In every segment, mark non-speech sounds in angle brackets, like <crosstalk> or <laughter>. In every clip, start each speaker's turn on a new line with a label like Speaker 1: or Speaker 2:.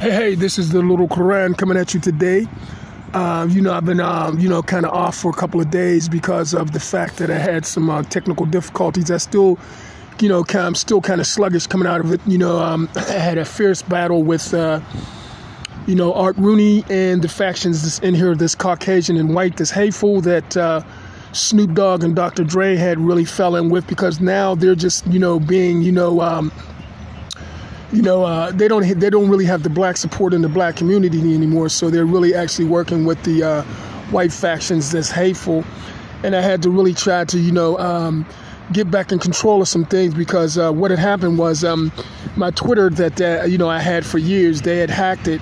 Speaker 1: Hey, hey, this is the little Quran coming at you today. Uh, you know, I've been, um, you know, kind of off for a couple of days because of the fact that I had some uh, technical difficulties. I still, you know, I'm still kind of sluggish coming out of it. You know, um, <clears throat> I had a fierce battle with, uh, you know, Art Rooney and the factions in here, this Caucasian and white, this hateful that uh, Snoop Dogg and Dr. Dre had really fell in with because now they're just, you know, being, you know, um, you know, uh, they don't they don't really have the black support in the black community anymore. So they're really actually working with the uh, white factions that's hateful, and I had to really try to you know um, get back in control of some things because uh, what had happened was um, my Twitter that uh, you know I had for years they had hacked it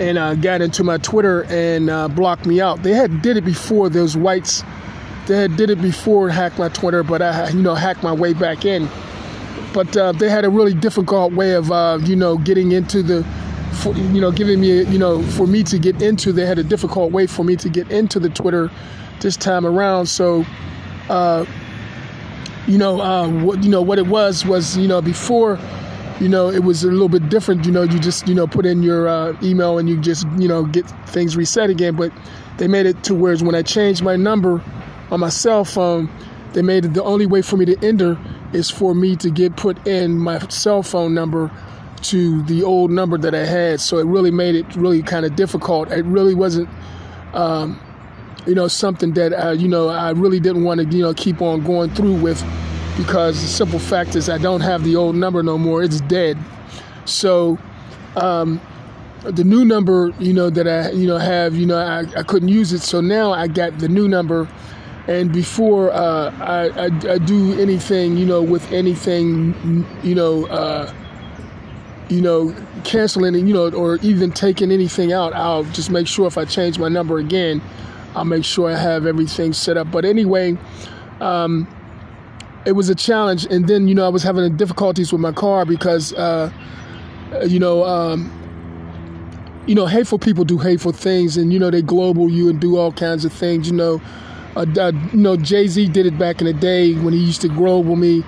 Speaker 1: and uh, got into my Twitter and uh, blocked me out. They had did it before those whites. They had did it before hacked my Twitter, but I you know hacked my way back in but uh, they had a really difficult way of uh, you know getting into the for, you know giving me you know for me to get into they had a difficult way for me to get into the Twitter this time around. So uh, you know uh, what you know what it was was you know before you know it was a little bit different. You know you just you know put in your uh, email and you just you know get things reset again. But they made it to where when I changed my number on my cell phone they made it the only way for me to enter is for me to get put in my cell phone number to the old number that I had. So it really made it really kind of difficult. It really wasn't, um, you know, something that I, you know I really didn't want to you know keep on going through with because the simple fact is I don't have the old number no more. It's dead. So. Um, the new number, you know, that I, you know, have, you know, I, I couldn't use it. So now I got the new number and before uh, I, I, I, do anything, you know, with anything, you know, uh, you know, canceling, you know, or even taking anything out, I'll just make sure if I change my number again, I'll make sure I have everything set up. But anyway, um, it was a challenge, and then you know I was having difficulties with my car because, uh, you know. Um, you know, hateful people do hateful things, and you know they global you and do all kinds of things. You know, uh, uh, you know, Jay Z did it back in the day when he used to grow with me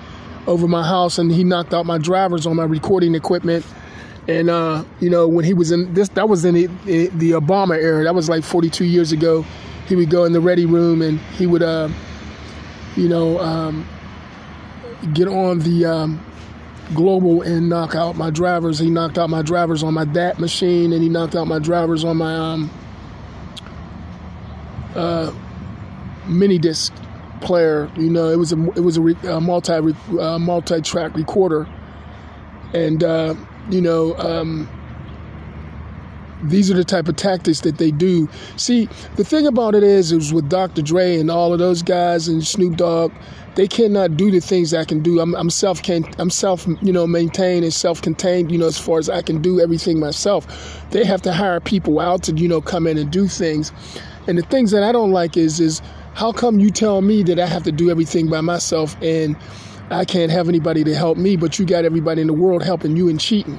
Speaker 1: over my house, and he knocked out my drivers on my recording equipment. And uh, you know, when he was in this, that was in the, the Obama era. That was like 42 years ago. He would go in the ready room and he would, uh, you know, um, get on the um, global and knock out my drivers. He knocked out my drivers on my DAT machine, and he knocked out my drivers on my um, uh, mini disc player. You know, it was a it was a, a multi uh, multi track recorder, and uh, you know. Um, these are the type of tactics that they do. See, the thing about it is, is with Dr. Dre and all of those guys and Snoop Dogg, they cannot do the things I can do. I'm, I'm self I'm self you know maintained and self contained. You know, as far as I can do everything myself. They have to hire people out to you know come in and do things. And the things that I don't like is is how come you tell me that I have to do everything by myself and I can't have anybody to help me, but you got everybody in the world helping you and cheating?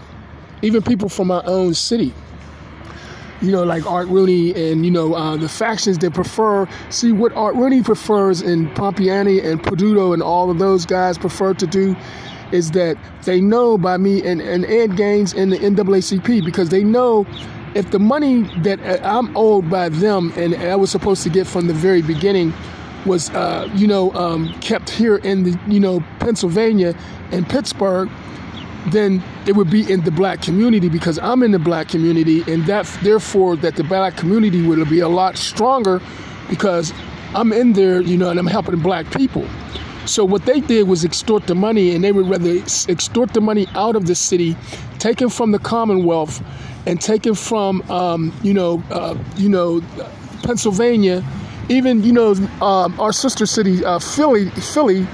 Speaker 1: Even people from my own city. You know, like Art Rooney and, you know, uh, the factions that prefer, see what Art Rooney prefers and Pompiani and Peduto and all of those guys prefer to do is that they know by me and, and Ed Gaines and the NAACP because they know if the money that uh, I'm owed by them and I was supposed to get from the very beginning was, uh, you know, um, kept here in the, you know, Pennsylvania and Pittsburgh, then it would be in the black community because I'm in the black community, and that therefore that the black community would be a lot stronger because I'm in there, you know, and I'm helping black people. So what they did was extort the money, and they would rather extort the money out of the city, taken from the Commonwealth, and taken from um, you know uh, you know Pennsylvania, even you know um, our sister city uh, Philly Philly.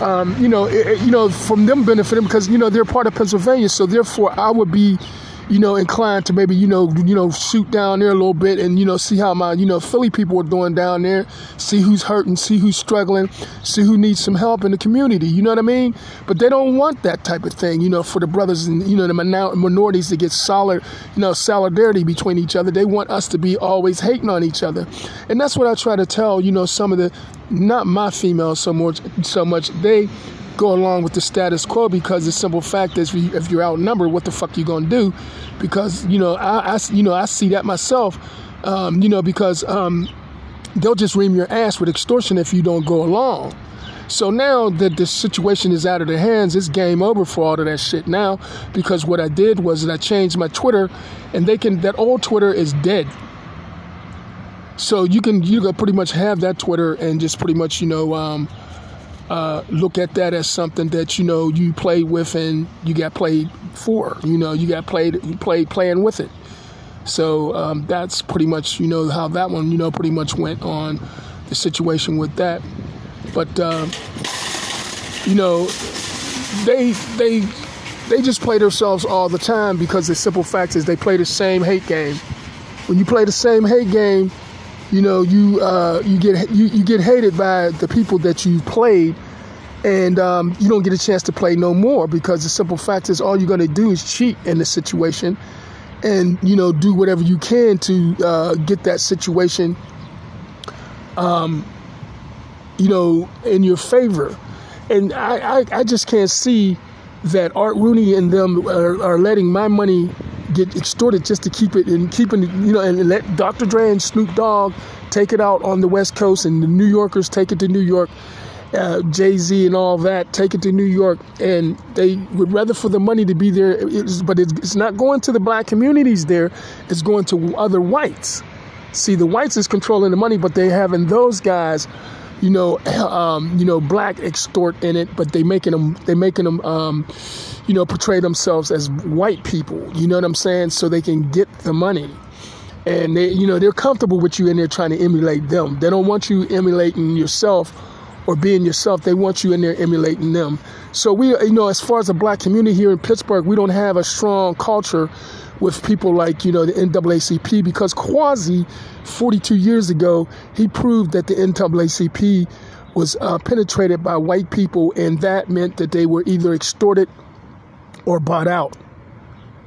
Speaker 1: Um, you know, it, you know, from them benefiting because you know they're part of Pennsylvania, so therefore I would be you know, inclined to maybe, you know, you know, shoot down there a little bit and, you know, see how my, you know, Philly people are doing down there, see who's hurting, see who's struggling, see who needs some help in the community. You know what I mean? But they don't want that type of thing, you know, for the brothers and, you know, the minorities to get solid, you know, solidarity between each other. They want us to be always hating on each other. And that's what I try to tell, you know, some of the, not my females so much, so much, they, go along with the status quo because the simple fact is if you're outnumbered, what the fuck you gonna do? Because you know I, I you know I see that myself. Um, you know because um, they'll just ream your ass with extortion if you don't go along. So now that the situation is out of their hands, it's game over for all of that shit now. Because what I did was that I changed my Twitter, and they can that old Twitter is dead. So you can you can pretty much have that Twitter and just pretty much you know um, uh, look at that as something that you know you play with and you got played for. You know you got played you played playing with it. So um, that's pretty much you know how that one you know pretty much went on the situation with that. But uh, you know they they they just play themselves all the time because the simple fact is they play the same hate game. When you play the same hate game, you know you uh, you get you, you get hated by the people that you played and um, you don't get a chance to play no more because the simple fact is all you're going to do is cheat in the situation and you know do whatever you can to uh, get that situation um, you know in your favor. And I, I, I just can't see that art rooney and them are, are letting my money get extorted just to keep it and keeping you know and let Dr. Dre and Snoop Dogg take it out on the West Coast and the New Yorkers take it to New York. Uh, Jay Z and all that take it to New York, and they would rather for the money to be there. It's, but it's, it's not going to the black communities there; it's going to other whites. See, the whites is controlling the money, but they having those guys you know, um, you know, black extort in it, but they making them, they making them, um, you know, portray themselves as white people. You know what I'm saying? So they can get the money, and they, you know, they're comfortable with you, and they're trying to emulate them. They don't want you emulating yourself or being yourself. They want you in there emulating them. So we, you know, as far as the black community here in Pittsburgh, we don't have a strong culture with people like, you know, the NAACP because Quasi, 42 years ago, he proved that the NAACP was uh, penetrated by white people, and that meant that they were either extorted or bought out.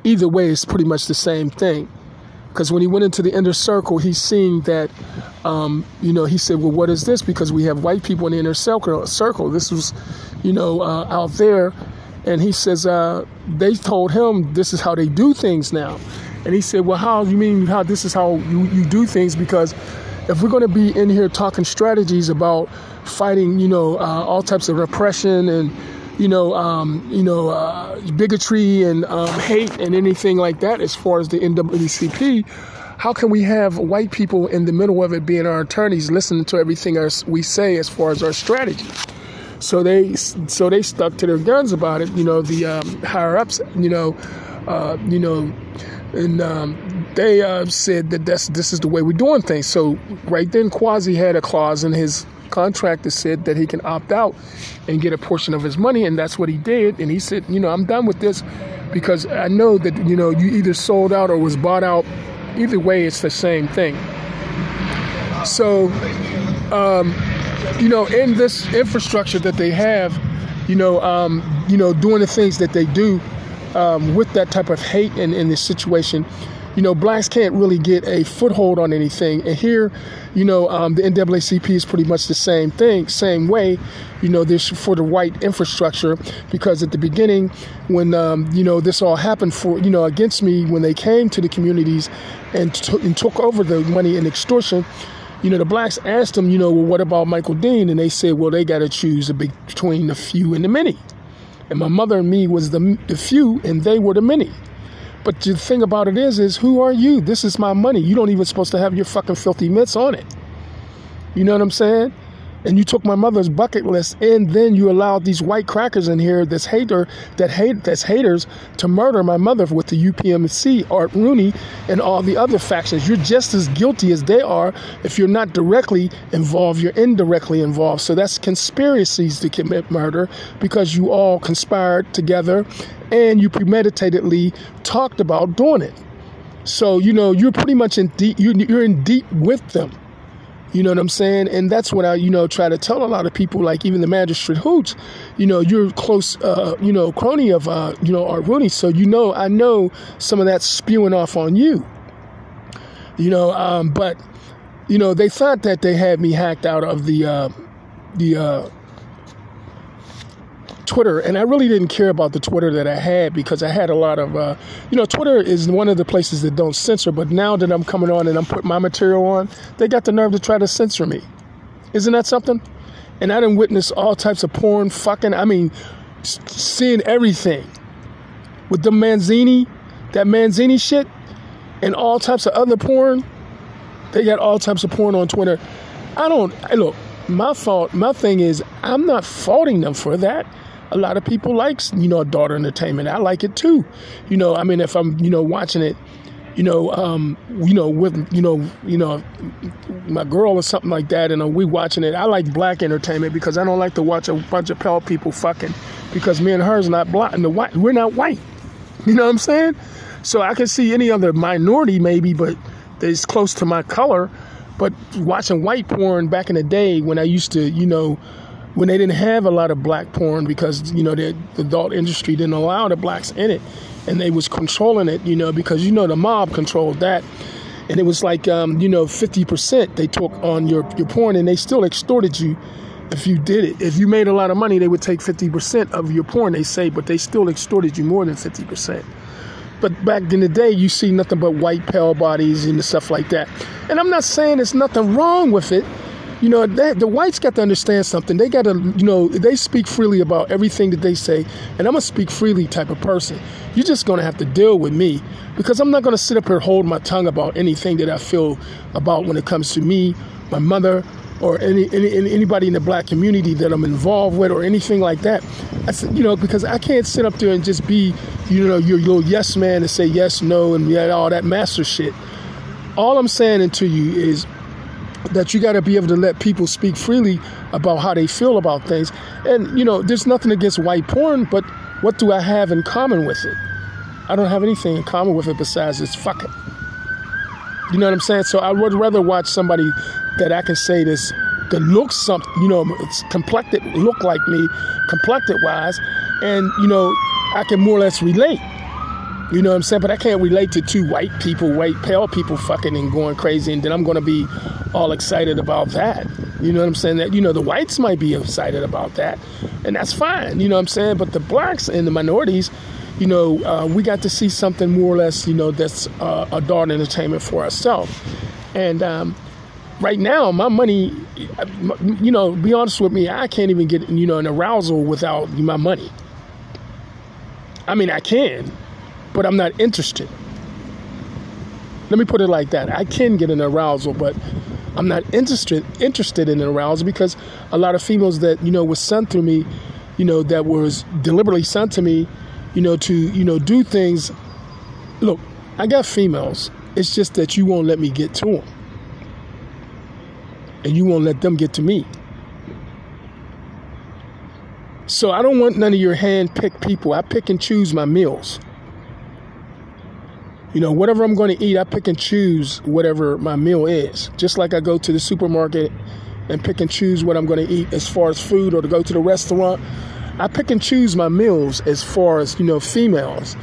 Speaker 1: Either way, it's pretty much the same thing. Because when he went into the inner circle, he's seeing that, um, you know, he said, well, what is this? Because we have white people in the inner circle. circle. This was, you know, uh, out there. And he says, uh, they told him this is how they do things now. And he said, well, how you mean how this is how you, you do things? Because if we're going to be in here talking strategies about fighting, you know, uh, all types of repression and you know, um, you know, uh, bigotry and um, hate and anything like that as far as the NAACP, how can we have white people in the middle of it being our attorneys listening to everything our, we say as far as our strategy? So they so they stuck to their guns about it. You know, the um, higher ups. You know, uh, you know, and um, they uh, said that that's this is the way we're doing things. So right then, Quasi had a clause in his contractor said that he can opt out and get a portion of his money, and that's what he did. And he said, you know, I'm done with this because I know that you know you either sold out or was bought out. Either way, it's the same thing. So, um, you know, in this infrastructure that they have, you know, um, you know, doing the things that they do um, with that type of hate in, in this situation, you know, blacks can't really get a foothold on anything. And here, you know, um, the NAACP is pretty much the same thing, same way. You know, this for the white infrastructure because at the beginning, when um, you know this all happened for you know against me when they came to the communities and, t- and took over the money and extortion. You know, the blacks asked them, you know, well, what about Michael Dean? And they said, well, they got to choose between the few and the many. And my mother and me was the, the few, and they were the many. But the thing about it is, is who are you? This is my money. You don't even supposed to have your fucking filthy mitts on it. You know what I'm saying? And you took my mother's bucket list, and then you allowed these white crackers in here, this hater that hate that's haters, to murder my mother with the UPMC, Art Rooney, and all the other factions. You're just as guilty as they are. If you're not directly involved, you're indirectly involved. So that's conspiracies to commit murder because you all conspired together and you premeditatedly talked about doing it. So you know you're pretty much in deep. You're in deep with them. You know what I'm saying? And that's what I, you know, try to tell a lot of people, like even the magistrate hoots, you know, you're close, uh, you know, crony of, uh, you know, Art Rooney. So, you know, I know some of that's spewing off on you. You know, um, but, you know, they thought that they had me hacked out of the, uh, the, uh, Twitter, and I really didn't care about the Twitter that I had because I had a lot of, uh, you know, Twitter is one of the places that don't censor. But now that I'm coming on and I'm putting my material on, they got the nerve to try to censor me. Isn't that something? And I didn't witness all types of porn, fucking. I mean, seeing everything with the Manzini, that Manzini shit, and all types of other porn. They got all types of porn on Twitter. I don't look. My fault. My thing is, I'm not faulting them for that. A lot of people likes you know adult entertainment. I like it too. You know, I mean, if I'm you know watching it, you know, um, you know, with you know, you know, my girl or something like that, and uh, we watching it. I like black entertainment because I don't like to watch a bunch of pale people fucking because me and her's not black and the white. We're not white. <laughs> You know what I'm saying? So I can see any other minority maybe, but that's close to my color. But watching white porn back in the day when I used to, you know, when they didn't have a lot of black porn because you know the, the adult industry didn't allow the blacks in it, and they was controlling it, you know, because you know the mob controlled that, and it was like um, you know fifty percent they took on your your porn, and they still extorted you if you did it. If you made a lot of money, they would take fifty percent of your porn. They say, but they still extorted you more than fifty percent. But back in the day, you see nothing but white pale bodies and stuff like that. And I'm not saying there's nothing wrong with it. You know, they, the whites got to understand something. They got to, you know, they speak freely about everything that they say. And I'm a speak freely type of person. You're just going to have to deal with me because I'm not going to sit up here hold my tongue about anything that I feel about when it comes to me, my mother, or any, any, anybody in the black community that I'm involved with or anything like that. I said, you know, because I can't sit up there and just be, you know, your little yes man and say yes, no, and all that master shit. All I'm saying to you is that you got to be able to let people speak freely about how they feel about things. And, you know, there's nothing against white porn, but what do I have in common with it? I don't have anything in common with it besides it's fucking. You know what I'm saying? So I would rather watch somebody that I can say this that looks something, you know, it's complected, look like me, complected wise, and you know, I can more or less relate. You know what I'm saying? But I can't relate to two white people, white pale people fucking and going crazy, and then I'm gonna be all excited about that. You know what I'm saying? That you know the whites might be excited about that, and that's fine. You know what I'm saying? But the blacks and the minorities, you know, uh, we got to see something more or less, you know, that's uh, adult entertainment for ourselves. And um, right now, my money, you know, be honest with me, I can't even get, you know, an arousal without my money. I mean, I can, but I'm not interested. Let me put it like that. I can get an arousal, but I'm not interested interested in an arousal because a lot of females that you know was sent to me, you know, that was deliberately sent to me, you know, to you know do things. Look, I got females. It's just that you won't let me get to them and you won't let them get to me. So I don't want none of your hand picked people. I pick and choose my meals. You know, whatever I'm going to eat, I pick and choose whatever my meal is. Just like I go to the supermarket and pick and choose what I'm going to eat as far as food or to go to the restaurant. I pick and choose my meals as far as, you know, females.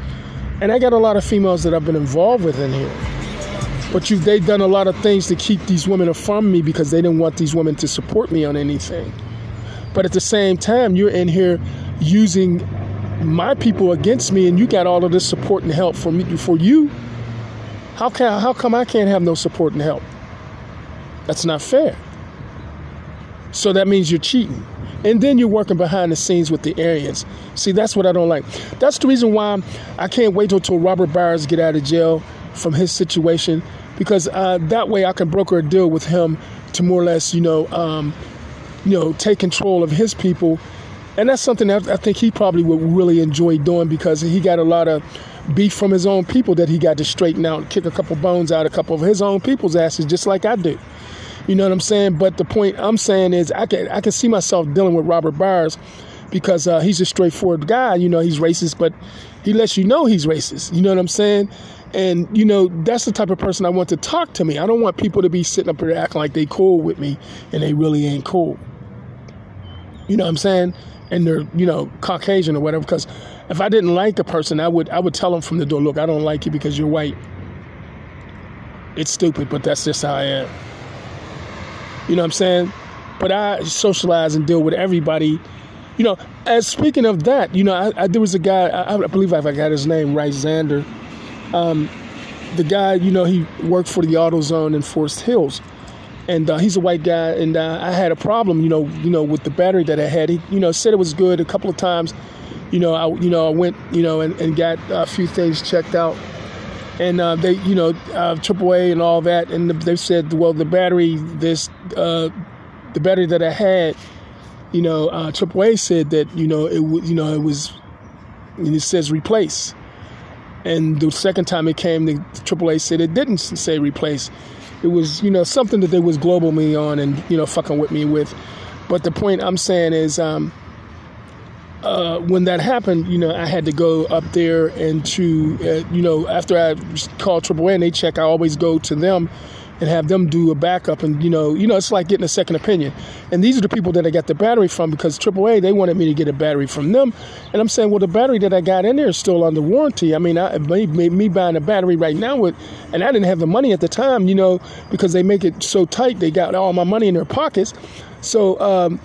Speaker 1: And I got a lot of females that I've been involved with in here. But you, they've done a lot of things to keep these women from me because they didn't want these women to support me on anything. But at the same time, you're in here using my people against me, and you got all of this support and help for me for you. How can how come I can't have no support and help? That's not fair. So that means you're cheating. And then you're working behind the scenes with the Aryans. See, that's what I don't like. That's the reason why I can't wait until Robert Bowers get out of jail from his situation because uh, that way I can broker a deal with him to more or less, you know, um, you know, take control of his people, and that's something that I think he probably would really enjoy doing because he got a lot of beef from his own people that he got to straighten out and kick a couple bones out a couple of his own people's asses, just like I do. You know what I'm saying? But the point I'm saying is I can I can see myself dealing with Robert Bowers because uh, he's a straightforward guy. You know, he's racist, but he lets you know he's racist. You know what I'm saying? And you know, that's the type of person I want to talk to me. I don't want people to be sitting up here acting like they cool with me and they really ain't cool. You know what I'm saying? And they're, you know, Caucasian or whatever. Because if I didn't like a person, I would I would tell them from the door, look, I don't like you because you're white. It's stupid, but that's just how I am. You know what I'm saying? But I socialize and deal with everybody you know, as speaking of that, you know, I, I, there was a guy, I, I, believe I got his name right, Xander. Um, the guy, you know, he worked for the AutoZone in Forest Hills, and uh, he's a white guy. And uh, I had a problem, you know, you know, with the battery that I had. He, you know, said it was good a couple of times. You know, I, you know, I went, you know, and, and got a few things checked out, and uh, they, you know, uh, AAA and all that, and they said, well, the battery, this, uh, the battery that I had, you know, uh, AAA said that, you know, it, you know, it was, and it says replace. And the second time it came, the AAA said it didn't say replace. It was, you know, something that they was global me on and, you know, fucking with me with. But the point I'm saying is, um, uh, when that happened, you know, I had to go up there and to, uh, you know, after I called AAA and they check, I always go to them and have them do a backup and you know you know it's like getting a second opinion and these are the people that i got the battery from because aaa they wanted me to get a battery from them and i'm saying well the battery that i got in there is still under warranty i mean I, me, me buying a battery right now with and i didn't have the money at the time you know because they make it so tight they got all my money in their pockets so um,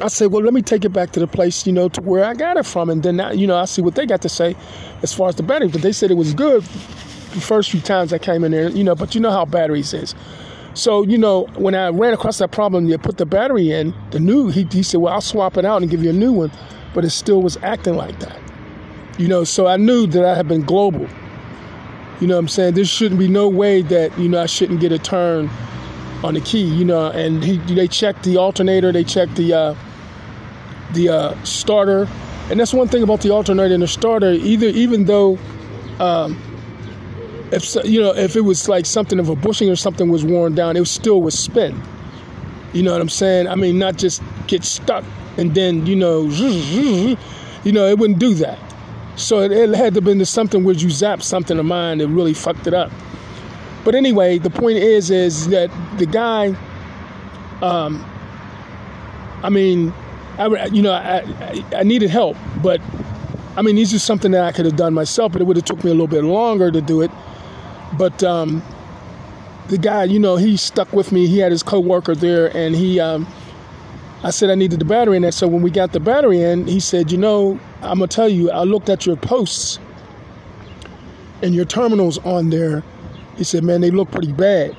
Speaker 1: I said, well, let me take it back to the place, you know, to where I got it from. And then, you know, I see what they got to say as far as the battery. But they said it was good the first few times I came in there, you know, but you know how batteries is. So, you know, when I ran across that problem, you put the battery in, the new, he, he said, well, I'll swap it out and give you a new one. But it still was acting like that. You know, so I knew that I had been global. You know what I'm saying? There shouldn't be no way that, you know, I shouldn't get a turn on the key, you know, and he, they checked the alternator, they checked the, uh, the uh, starter. And that's one thing about the alternator and the starter, either, even though, um, if you know if it was like something of a bushing or something was worn down, it still would spin. You know what I'm saying? I mean, not just get stuck and then you know, you know, it wouldn't do that. So it, it had to been something where you zap something of mine that really fucked it up. But anyway, the point is, is that the guy, um, I mean, I, you know, I, I, needed help, but I mean, these are something that I could have done myself, but it would have took me a little bit longer to do it but um, the guy, you know, he stuck with me. He had his coworker there, and he, um, I said I needed the battery in there. So when we got the battery in, he said, you know, I'm gonna tell you, I looked at your posts and your terminals on there. He said, man, they look pretty bad.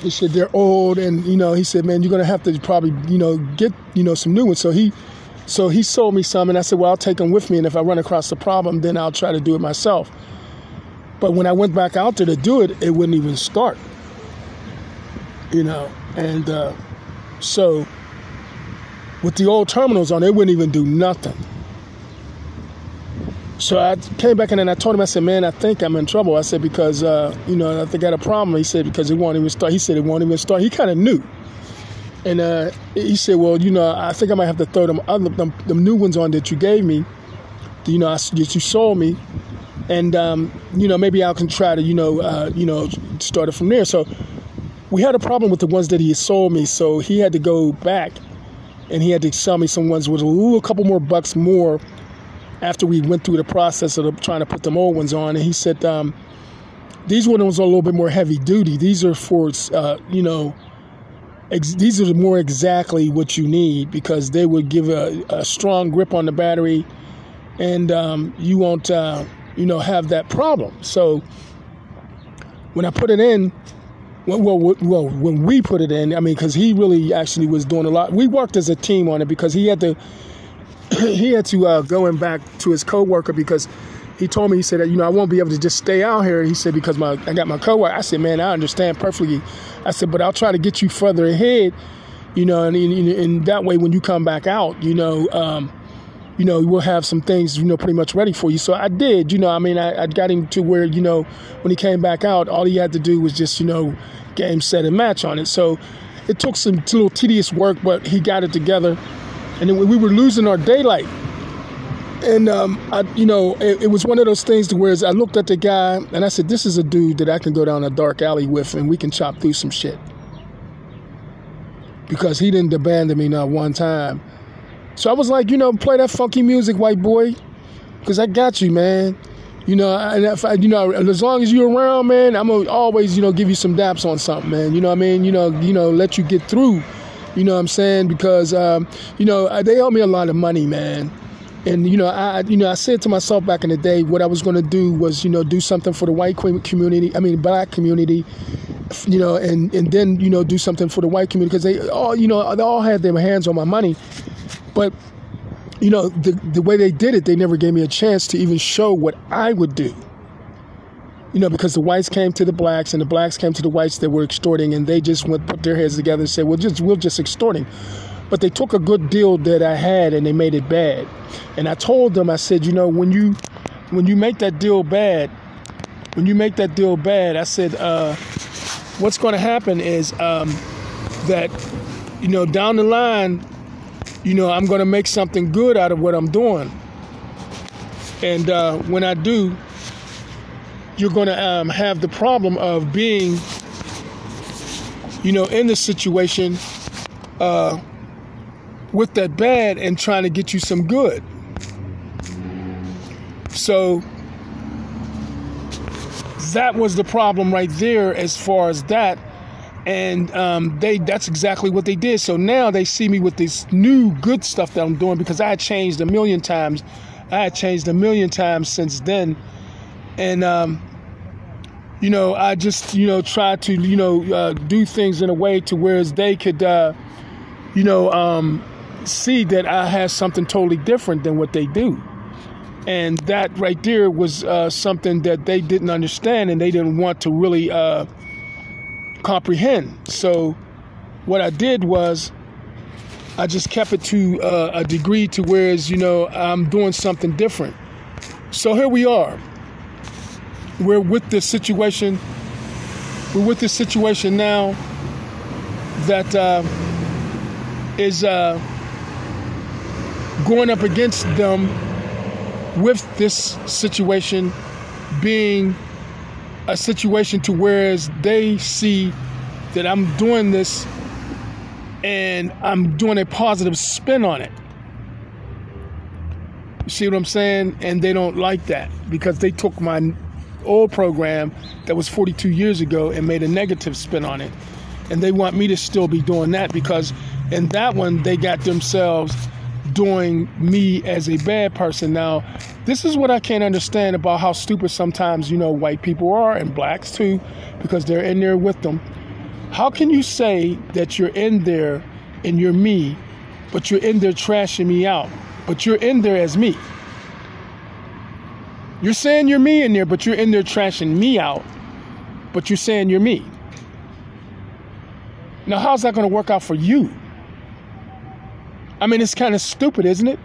Speaker 1: He said they're old, and you know, he said, man, you're gonna have to probably, you know, get, you know, some new ones. So he, so he sold me some, and I said, well, I'll take them with me, and if I run across the problem, then I'll try to do it myself. But when I went back out there to do it, it wouldn't even start. You know, and uh, so with the old terminals on, it wouldn't even do nothing. So I came back in and I told him, I said, man, I think I'm in trouble. I said, because, uh, you know, I think I got a problem. He said, because it won't even start. He said, it won't even start. He kind of knew. And uh, he said, well, you know, I think I might have to throw them other, them, them new ones on that you gave me, you know, that you sold me and um, you know maybe I can try to you know uh, you know start it from there. So we had a problem with the ones that he sold me, so he had to go back and he had to sell me some ones with a little couple more bucks more after we went through the process of trying to put them old ones on. And he said um, these ones are a little bit more heavy duty. These are for uh, you know. Ex- these are more exactly what you need because they would give a, a strong grip on the battery, and um, you won't uh, you know, have that problem. So when I put it in, well, well, when we put it in, I mean, because he really actually was doing a lot. We worked as a team on it because he had to, <clears throat> he had to uh, go in back to his coworker because he told me he said that you know I won't be able to just stay out here. He said because my I got my coworker. I said, man, I understand perfectly. I said, but I'll try to get you further ahead, you know, and, and, and that way when you come back out, you know. Um, you know, we'll have some things, you know, pretty much ready for you. So I did, you know, I mean, I, I got him to where, you know, when he came back out, all he had to do was just, you know, game, set, and match on it. So it took some little tedious work, but he got it together. And then we were losing our daylight. And, um, I, you know, it, it was one of those things to where I looked at the guy and I said, this is a dude that I can go down a dark alley with and we can chop through some shit. Because he didn't abandon me not one time so I was like, you know, play that funky music, white boy, because I got you, man. You know, and if I, you know, as long as you're around, man, I'm gonna always, you know, give you some daps on something, man. You know what I mean? You know, you know, let you get through You know what I'm saying? Because um, you know they owe me a lot of money, man. And you know, I you know I said to myself back in the day, what I was going to do was you know do something for the white community. I mean, black community. You know, and and then you know do something for the white community because they all you know they all had their hands on my money, but you know the the way they did it, they never gave me a chance to even show what I would do you know, because the whites came to the blacks and the blacks came to the whites that were extorting, and they just went put their heads together and said, "Well, just we'll just extorting." But they took a good deal that I had and they made it bad. And I told them, I said, you know, when you when you make that deal bad, when you make that deal bad, I said, uh, what's going to happen is um, that you know down the line, you know, I'm going to make something good out of what I'm doing. And uh, when I do, you're going to um, have the problem of being, you know, in the situation uh, with that bad and trying to get you some good. So that was the problem right there as far as that. And um, they that's exactly what they did. So now they see me with this new good stuff that I'm doing because I changed a million times. I changed a million times since then and um, you know, I just you know try to you know uh, do things in a way to whereas they could uh, you know um, see that I have something totally different than what they do. And that right there was uh, something that they didn't understand and they didn't want to really uh, comprehend. So, what I did was I just kept it to uh, a degree to whereas, you know, I'm doing something different. So, here we are we're with this situation. We're with this situation now that uh, is uh, going up against them with this situation being a situation to whereas they see that I'm doing this and I'm doing a positive spin on it. You see what I'm saying? And they don't like that because they took my old program that was 42 years ago and made a negative spin on it. And they want me to still be doing that because in that one, they got themselves doing me as a bad person. Now, this is what I can't understand about how stupid sometimes, you know, white people are and blacks too, because they're in there with them. How can you say that you're in there and you're me, but you're in there trashing me out, but you're in there as me? You're saying you're me in there, but you're in there trashing me out. But you're saying you're me. Now, how's that going to work out for you? I mean, it's kind of stupid, isn't it?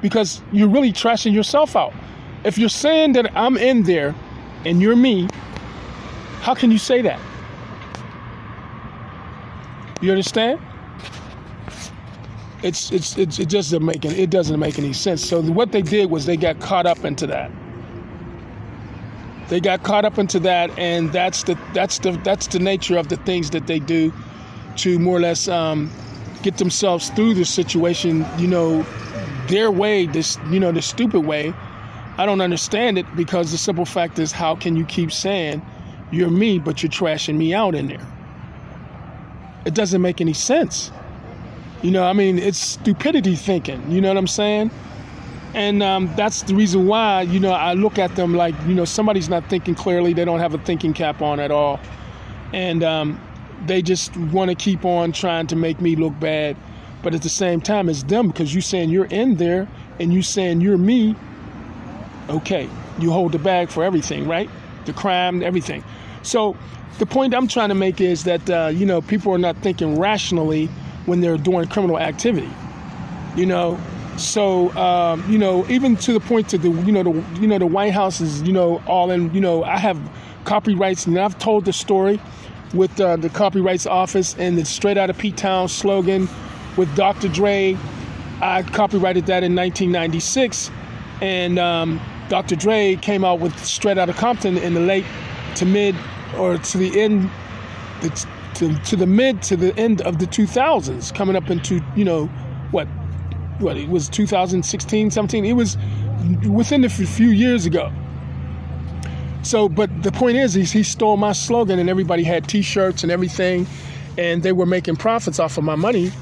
Speaker 1: Because you're really trashing yourself out. If you're saying that I'm in there and you're me, how can you say that? You understand? It's, it's, it's it just doesn't make it doesn't make any sense. So what they did was they got caught up into that they got caught up into that, and that's the that's the that's the nature of the things that they do to more or less um, get themselves through this situation. You know, their way, this you know, the stupid way. I don't understand it because the simple fact is, how can you keep saying you're me, but you're trashing me out in there? It doesn't make any sense. You know, I mean, it's stupidity thinking. You know what I'm saying? and um, that's the reason why you know I look at them like you know somebody's not thinking clearly. They don't have a thinking cap on at all, and um, they just want to keep on trying to make me look bad. But at the same time, it's them because you saying you're in there and you saying you're me. Okay, you hold the bag for everything, right? The crime, everything. So the point I'm trying to make is that uh, you know people are not thinking rationally when they're doing criminal activity. You know, so um, you know, even to the point to the you know the you know the White House is you know all in you know I have copyrights and I've told the story with uh, the copyrights office and the Straight Out of P Town slogan with Dr. Dre. I copyrighted that in 1996, and um, Dr. Dre came out with Straight Out of Compton in the late to mid or to the end. to, to the mid to the end of the 2000s, coming up into you know what what it was 2016 17 it was within a few years ago so but the point is he, he stole my slogan and everybody had t-shirts and everything and they were making profits off of my money.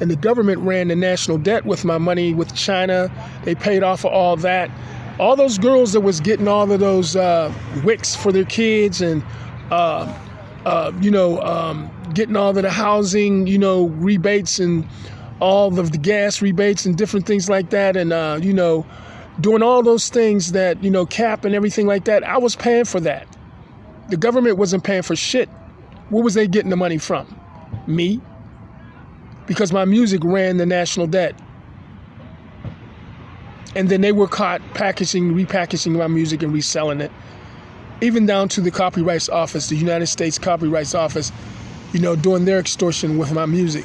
Speaker 1: And the government ran the national debt with my money with China. They paid off of all that. All those girls that was getting all of those uh, WICs for their kids and, uh, uh, you know, um, getting all of the housing, you know, rebates and all of the gas rebates and different things like that. And, uh, you know, doing all those things that, you know, cap and everything like that. I was paying for that. The government wasn't paying for shit. Where was they getting the money from? Me. Because my music ran the national debt. And then they were caught packaging, repackaging my music and reselling it. Even down to the Copyrights Office, the United States Copyrights Office, you know, doing their extortion with my music.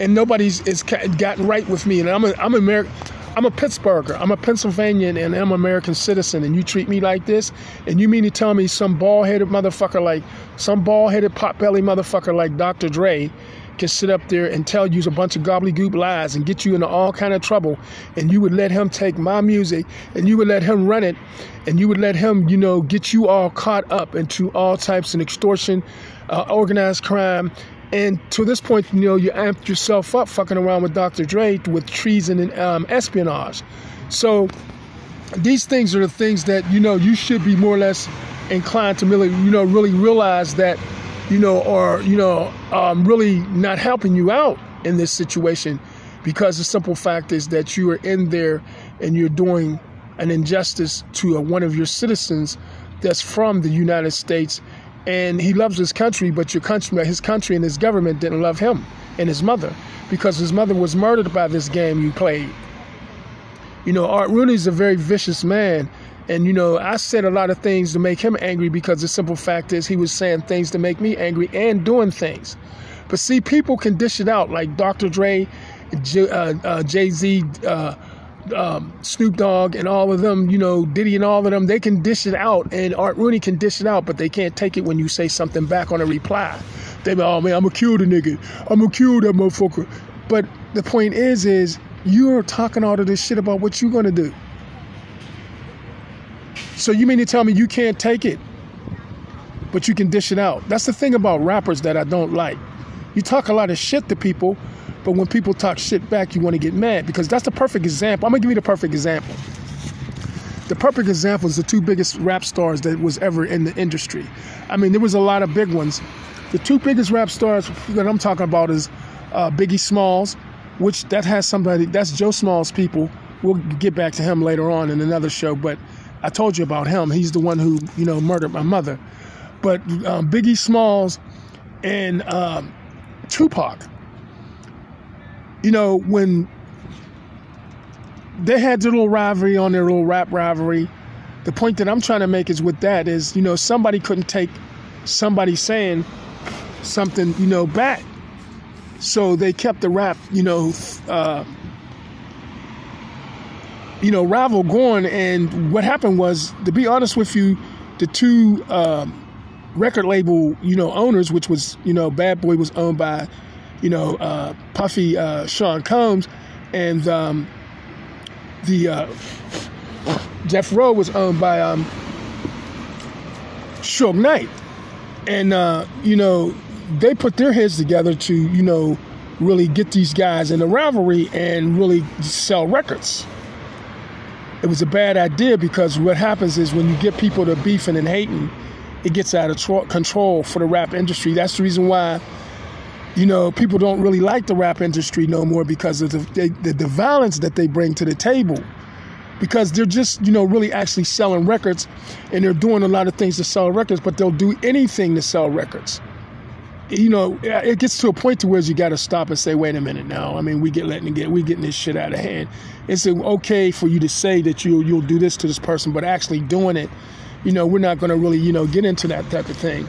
Speaker 1: And nobody's is gotten right with me. And I'm a, I'm American. I'm a Pittsburgher. I'm a Pennsylvanian and I'm an American citizen. And you treat me like this? And you mean to tell me some bald headed motherfucker like, some bald headed pot belly motherfucker like Dr. Dre can sit up there and tell you a bunch of gobbledygook lies and get you into all kind of trouble and you would let him take my music and you would let him run it and you would let him you know get you all caught up into all types of extortion uh, organized crime and to this point, you know, you amped yourself up fucking around with Dr. Dre with treason and um, espionage. So these things are the things that, you know, you should be more or less inclined to really, you know, really realize that, you know, are, you know, um, really not helping you out in this situation because the simple fact is that you are in there and you're doing an injustice to a, one of your citizens that's from the United States and he loves his country, but your country, his country and his government didn't love him and his mother because his mother was murdered by this game you played. You know, Art Rooney's a very vicious man. And, you know, I said a lot of things to make him angry because the simple fact is he was saying things to make me angry and doing things. But see, people can dish it out like Dr. Dre, J- uh, uh, Jay Z, uh, um, Snoop Dogg and all of them, you know, Diddy and all of them, they can dish it out, and Art Rooney can dish it out, but they can't take it when you say something back on a reply. They be, oh man, I'm gonna kill the nigga, I'm gonna kill that motherfucker. But the point is, is you're talking all of this shit about what you're gonna do. So you mean to tell me you can't take it, but you can dish it out? That's the thing about rappers that I don't like. You talk a lot of shit to people, but when people talk shit back, you want to get mad because that's the perfect example. I'm gonna give you the perfect example. The perfect example is the two biggest rap stars that was ever in the industry. I mean, there was a lot of big ones. The two biggest rap stars that I'm talking about is uh, Biggie Smalls, which that has somebody that's Joe Smalls' people. We'll get back to him later on in another show, but I told you about him. He's the one who you know murdered my mother. But um, Biggie Smalls and um, Tupac you know, when they had their little rivalry on their little rap rivalry, the point that I'm trying to make is with that is, you know, somebody couldn't take somebody saying something, you know, back. So they kept the rap, you know, uh, you know, rival going. And what happened was, to be honest with you, the two um, record label, you know, owners, which was, you know, Bad Boy was owned by you know, uh, Puffy uh, Sean Combs, and um, the uh, Death Row was owned by um, Suge Knight, and uh, you know they put their heads together to you know really get these guys in a rivalry and really sell records. It was a bad idea because what happens is when you get people to beefing and hating, it gets out of control for the rap industry. That's the reason why you know, people don't really like the rap industry no more because of the, the, the violence that they bring to the table. Because they're just, you know, really actually selling records and they're doing a lot of things to sell records, but they'll do anything to sell records. You know, it gets to a point to where you got to stop and say, wait a minute now. I mean, we get letting get we getting this shit out of hand. It's okay for you to say that you you'll do this to this person, but actually doing it, you know, we're not going to really, you know, get into that type of thing.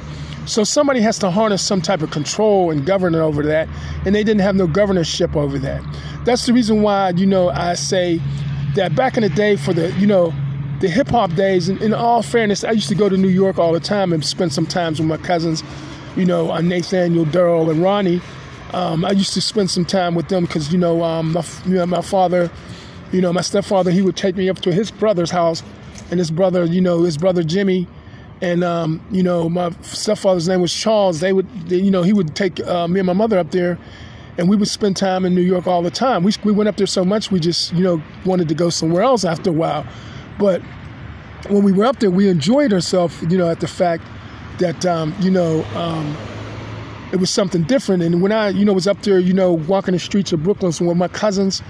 Speaker 1: So somebody has to harness some type of control and govern over that, and they didn't have no governorship over that. That's the reason why, you know, I say that back in the day for the, you know, the hip hop days, and in all fairness, I used to go to New York all the time and spend some times with my cousins, you know, uh, Nathaniel, Daryl, and Ronnie. Um, I used to spend some time with them because, you know, um, my, you know, my father, you know, my stepfather, he would take me up to his brother's house, and his brother, you know, his brother Jimmy, and um, you know my stepfather's name was Charles. They would, they, you know, he would take uh, me and my mother up there, and we would spend time in New York all the time. We we went up there so much we just you know wanted to go somewhere else after a while, but when we were up there, we enjoyed ourselves. You know, at the fact that um, you know. Um, it was something different, and when I, you know, was up there, you know, walking the streets of Brooklyn with my cousins,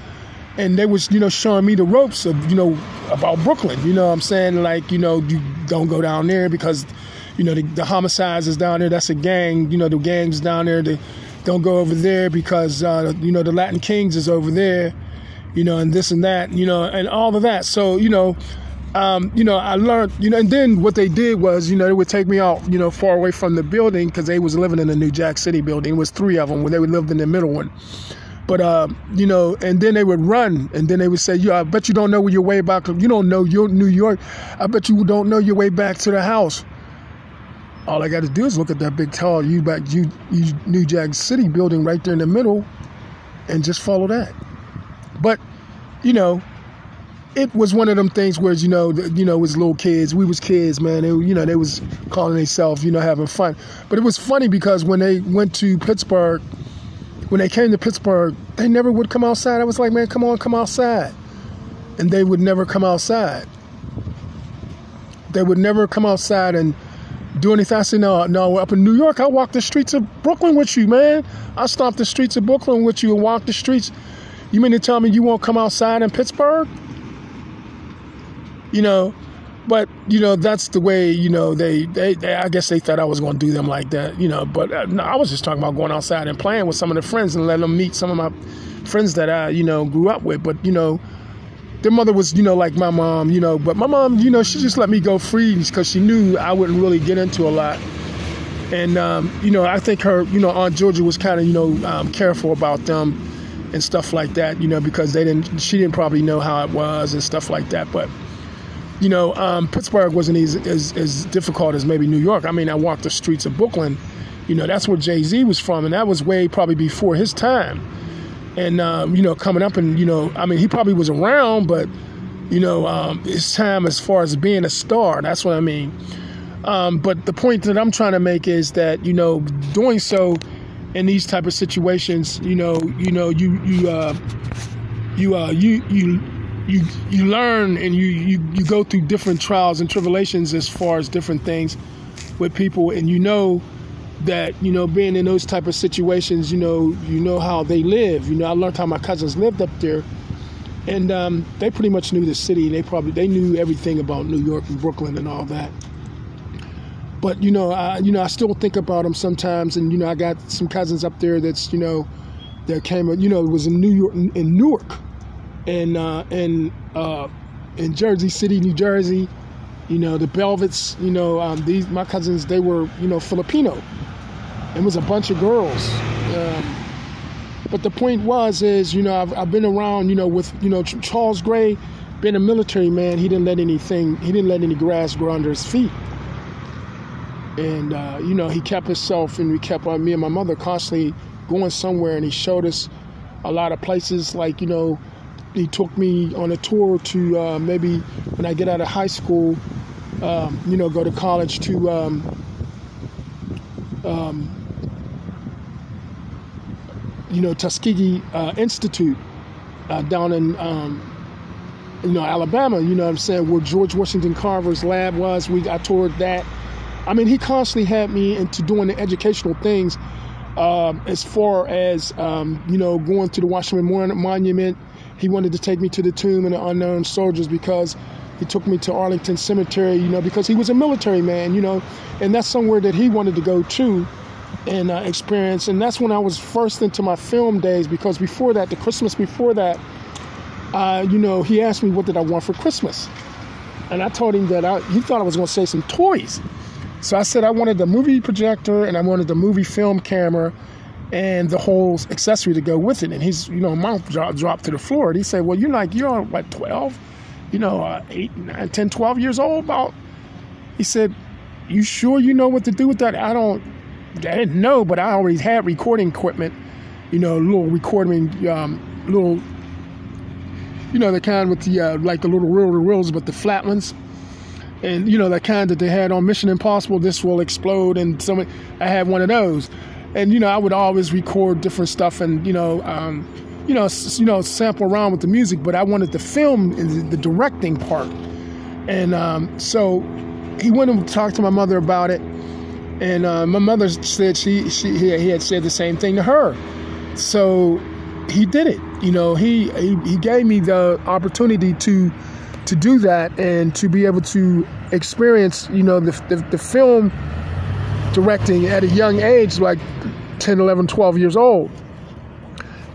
Speaker 1: and they was you know showing me the ropes of you know about Brooklyn. You know what I'm saying like you know you don't go down there because you know the, the homicides is down there. That's a gang. You know the gangs down there. They don't go over there because uh, you know the Latin Kings is over there. You know and this and that. You know and all of that. So you know. Um, you know, I learned, you know, and then what they did was, you know, they would take me out, you know, far away from the building because they was living in the New Jack City building. It was three of them where they lived in the middle one. But uh, you know, and then they would run, and then they would say, "Yeah, I bet you don't know your way back. You don't know your New York. I bet you don't know your way back to the house." All I got to do is look at that big tall U back U, U, New Jack City building right there in the middle, and just follow that. But you know, it was one of them things where you know, you know, was little kids. We was kids, man. They, you know, they was calling themselves, you know, having fun. But it was funny because when they went to Pittsburgh when they came to Pittsburgh, they never would come outside. I was like, man, come on, come outside. And they would never come outside. They would never come outside and do anything. I said, no, no, we're up in New York, I walk the streets of Brooklyn with you, man. I stomp the streets of Brooklyn with you and walk the streets. You mean to tell me you won't come outside in Pittsburgh? You know, but you know that's the way you know they, they, they I guess they thought I was going to do them like that you know but uh, no, I was just talking about going outside and playing with some of the friends and letting them meet some of my friends that I you know grew up with but you know their mother was you know like my mom you know but my mom you know she just let me go free because she knew I wouldn't really get into a lot and um, you know I think her you know Aunt Georgia was kind of you know um, careful about them and stuff like that you know because they didn't she didn't probably know how it was and stuff like that but you know, um, Pittsburgh wasn't as, as, as difficult as maybe New York. I mean, I walked the streets of Brooklyn. You know, that's where Jay Z was from, and that was way probably before his time. And um, you know, coming up and you know, I mean, he probably was around, but you know, um, his time as far as being a star. That's what I mean. Um, but the point that I'm trying to make is that you know, doing so in these type of situations, you know, you know, you you uh, you uh, you you you you learn and you, you you go through different trials and tribulations as far as different things with people. And you know that you know being in those type of situations you know you know how they live. You know i learned how my cousins lived up there. And um, they pretty much knew the city. They probably they knew everything about new york and brooklyn and all that. But you know i you know i still think about them sometimes. And you know i got some cousins up there that's you know that came you know it was in new york in newark in uh, in uh, in Jersey City, New Jersey. You know the Belvets. You know um, these my cousins. They were you know Filipino. It was a bunch of girls. Um, but the point was is you know I've, I've been around you know with you know Charles Gray, being a military man. He didn't let anything. He didn't let any grass grow under his feet. And uh, you know he kept himself and we kept uh, me and my mother constantly going somewhere. And he showed us a lot of places like you know he took me on a tour to uh, maybe when I get out of high school, um, you know, go to college to um, um, you know Tuskegee uh, Institute uh, down in um, you know Alabama. You know what I'm saying where George Washington Carver's lab was. We I toured that. I mean, he constantly had me into doing the educational things. Um, as far as um, you know, going to the Washington Monument, he wanted to take me to the tomb of the unknown soldiers because he took me to Arlington Cemetery, you know, because he was a military man, you know, and that's somewhere that he wanted to go to and uh, experience. And that's when I was first into my film days because before that, the Christmas before that, uh, you know, he asked me what did I want for Christmas, and I told him that I, he thought I was going to say some toys. So I said I wanted the movie projector and I wanted the movie film camera and the whole accessory to go with it. And he's, you know, mouth dropped, dropped to the floor. And he said, Well, you're like, you're what, 12? You know, uh, 8, 9, 10, 12 years old about. He said, You sure you know what to do with that? I don't, I didn't know, but I already had recording equipment, you know, little recording, um, little, you know, the kind with the, uh, like the little reel to reels, but the flat ones. and you know that kind that they had on Mission Impossible. This will explode, and so I had one of those, and you know I would always record different stuff, and you know, um, you know, you know, sample around with the music. But I wanted the film, the directing part, and um, so he went and talked to my mother about it, and uh, my mother said she she he had said the same thing to her, so he did it. You know, he he, he gave me the opportunity to to do that and to be able to experience, you know, the, the, the film directing at a young age, like 10, 11, 12 years old.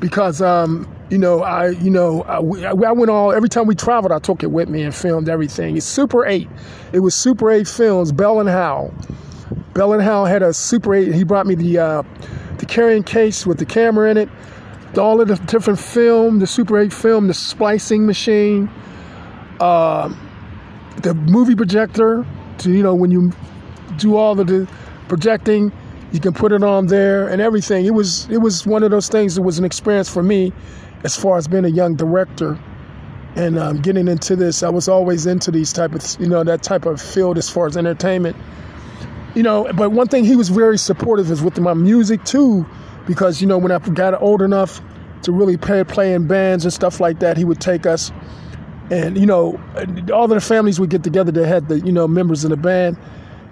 Speaker 1: Because, um, you know, I, you know, I, I, went all every time we traveled, I took it with me and filmed everything. It's Super 8. It was Super 8 Films, Bell and Howell. Bell and Howell had a Super 8. He brought me the uh, the carrying case with the camera in it, all of the different film, the Super 8 film, the splicing machine, uh, the movie projector to you know when you do all the projecting you can put it on there and everything. It was it was one of those things It was an experience for me as far as being a young director and um, getting into this. I was always into these type of you know that type of field as far as entertainment. You know but one thing he was very supportive is with my music too because you know when i got old enough to really play, play in bands and stuff like that he would take us and you know all the families would get together that had the you know members in the band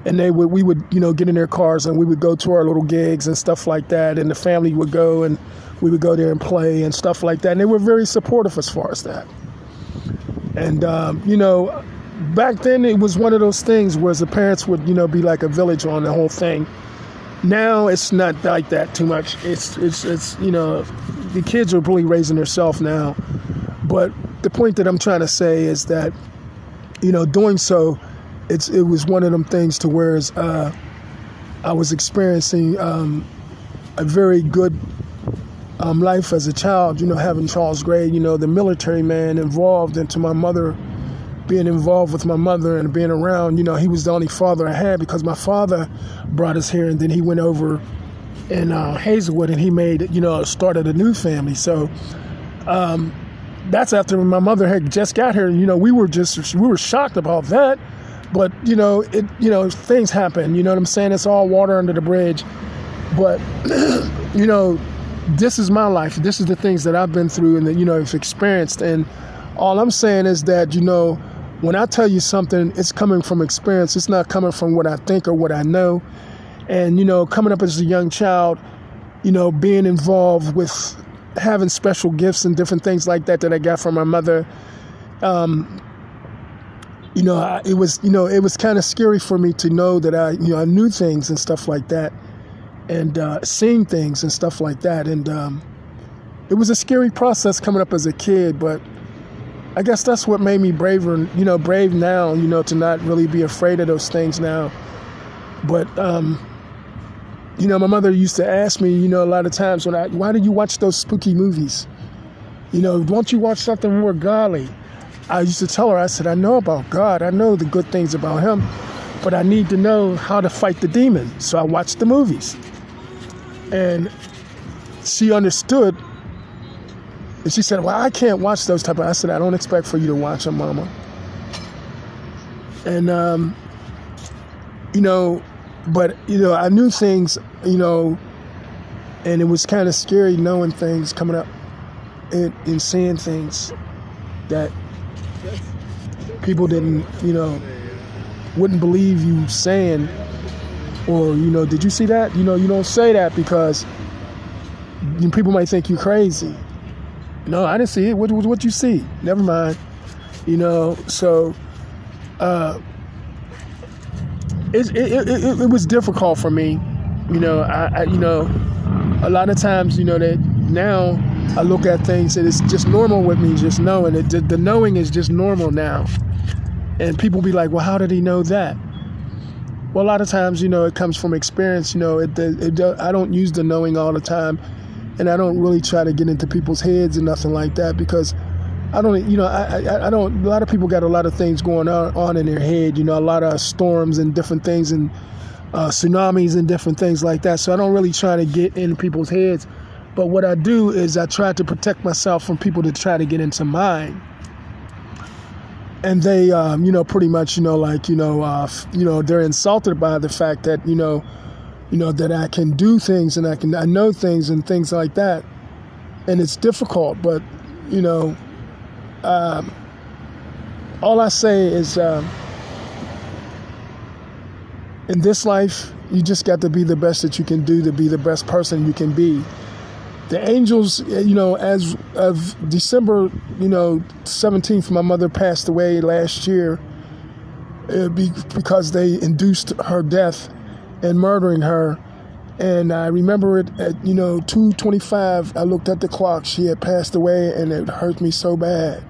Speaker 1: and they would we would you know get in their cars and we would go to our little gigs and stuff like that. And the family would go and we would go there and play and stuff like that. And they were very supportive as far as that. And um, you know back then it was one of those things where the parents would you know be like a village on the whole thing. Now it's not like that too much. It's it's it's you know the kids are really raising themselves now. But the point that I'm trying to say is that, you know, doing so, it's it was one of them things to where uh, I was experiencing um, a very good um, life as a child. You know, having Charles Gray, you know, the military man involved, into my mother being involved with my mother and being around. You know, he was the only father I had because my father brought us here, and then he went over in uh, Hazelwood and he made you know started a new family. So. Um, that's after my mother had just got here. You know, we were just we were shocked about that. But you know, it you know things happen. You know what I'm saying? It's all water under the bridge. But <clears throat> you know, this is my life. This is the things that I've been through and that you know I've experienced. And all I'm saying is that you know, when I tell you something, it's coming from experience. It's not coming from what I think or what I know. And you know, coming up as a young child, you know, being involved with having special gifts and different things like that that I got from my mother. Um, you know, I, it was you know it was kind of scary for me to know that I you know I knew things and stuff like that, and uh, seeing things and stuff like that, and um, it was a scary process coming up as a kid, but. I guess that's what made me braver, you know, brave now, you know, to not really be afraid of those things now. But um, you know, my mother used to ask me, you know, a lot of times when I, why do you watch those spooky movies? You know, won't you watch something more godly? I used to tell her, I said, I know about God, I know the good things about Him, but I need to know how to fight the demon. So I watched the movies. And she understood. And she said, Well, I can't watch those type of. I said, I don't expect for you to watch them, Mama. And, um, you know, but you know, I knew things, you know, and it was kind of scary knowing things coming up and, and seeing things that people didn't, you know, wouldn't believe you saying, or you know, did you see that? You know, you don't say that because people might think you crazy. No, I didn't see it. What what you see? Never mind. You know, so uh, it, it, it, it, was difficult for me. You know, I, I, you know, a lot of times, you know, that now I look at things and it's just normal with me, just knowing it. The, knowing is just normal now. And people be like, well, how did he know that? Well, a lot of times, you know, it comes from experience. You know, it, it, it, I don't use the knowing all the time, and I don't really try to get into people's heads and nothing like that because I don't, you know, I, I, I, don't. A lot of people got a lot of things going on, on in their head. You know, a lot of storms and different things, and uh, tsunamis and different things like that. So I don't really try to get in people's heads. But what I do is I try to protect myself from people to try to get into mine. and they, um, you know, pretty much, you know, like, you know, uh, you know, they're insulted by the fact that, you know, you know that I can do things and I can I know things and things like that, and it's difficult. But, you know, um, all I say is, um, in this life, you just got to be the best that you can do to be the best person you can be the angels, you know, as of December, you know, 17th, my mother passed away last year uh, because they induced her death and murdering her. And I remember it at, you know, 2.25, I looked at the clock. She had passed away and it hurt me so bad.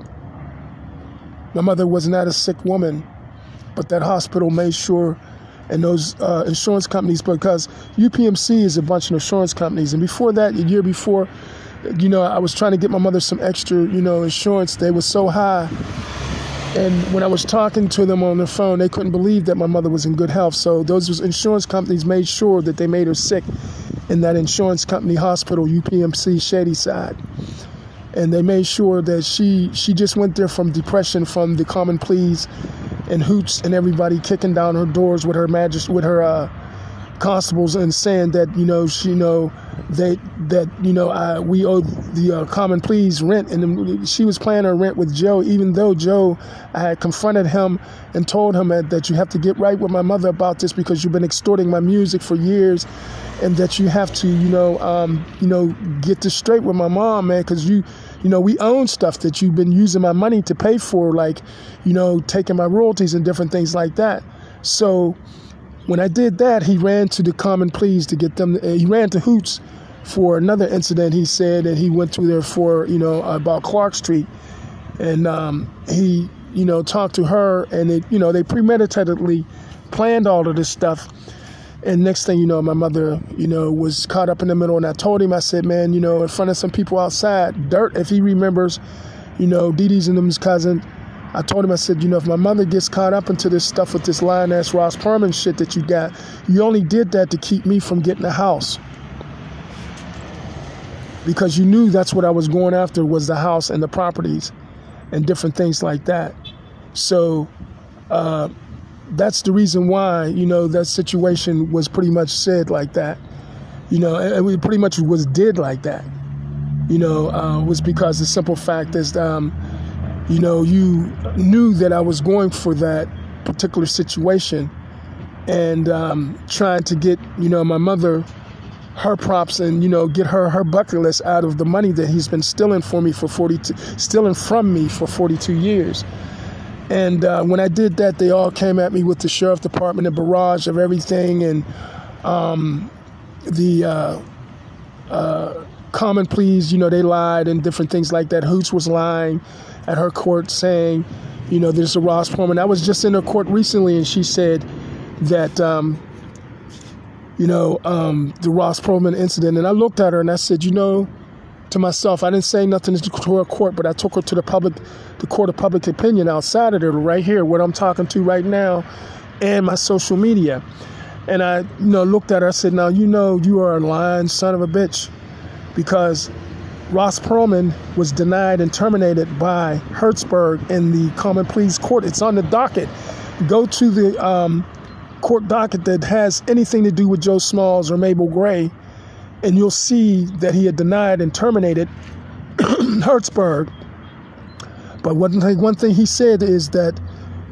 Speaker 1: My mother was not a sick woman, but that hospital made sure and those uh, insurance companies because UPMC is a bunch of insurance companies. And before that, a year before, you know, I was trying to get my mother some extra, you know, insurance. They were so high. And when I was talking to them on the phone, they couldn't believe that my mother was in good health. So those insurance companies made sure that they made her sick in that insurance company hospital, UPMC Shadyside. And they made sure that she she just went there from depression from the common pleas and hoots and everybody kicking down her doors with her magist with her uh, constables and saying that you know she know they that you know I, we owe the uh, common pleas rent. And she was paying her rent with Joe even though Joe I had confronted him and told him that, that you have to get right with my mother about this because you've been extorting my music for years and that you have to you know um, you know get this straight with my mom man because you you know, we own stuff that you've been using my money to pay for, like, you know, taking my royalties and different things like that. So when I did that, he ran to the common pleas to get them. Uh, he ran to Hoots for another incident. He said and he went to there for, you know, about Clark Street, and um, he, you know, talked to her, and it, you know, they premeditatedly planned all of this stuff and next thing you know, my mother, you know, was caught up in the middle. And I told him, I said, man, you know, in front of some people outside, Dirt, if he remembers, you know, Dee Dee's and them's cousin, I told him, I said, you know, if my mother gets caught up into this stuff with this lying ass Ross Perlman shit that you got, you only did that to keep me from getting a house. Because you knew that's what I was going after was the house and the properties and different things like that. So, uh, that's the reason why you know that situation was pretty much said like that. You know, and it pretty much was did like that. You know, uh, was because the simple fact is, um, you know, you knew that I was going for that particular situation, and um, trying to get you know my mother her props and you know get her her bucket list out of the money that he's been stealing for me for 42 stealing from me for 42 years and uh, when I did that, they all came at me with the sheriff department, a barrage of everything, and um, the uh, uh, common pleas. You know, they lied and different things like that. Hoots was lying at her court, saying, you know, there's a Ross Perlman. I was just in her court recently, and she said that. Um, you know, um, the Ross Perlman incident. And I looked at her and I said, you know, to myself. I didn't say nothing to her court, but I took her to the public, the court of public opinion outside of there, right here, what I'm talking to right now, and my social media. And I, you know, looked at her. I said, "Now you know you are a lying son of a bitch, because Ross Perlman was denied and terminated by Hertzberg in the Common Pleas Court. It's on the docket. Go to the um, court docket that has anything to do with Joe Smalls or Mable Gray." And you'll see that he had denied and terminated <clears throat> Hertzberg. But one thing, one thing he said is that,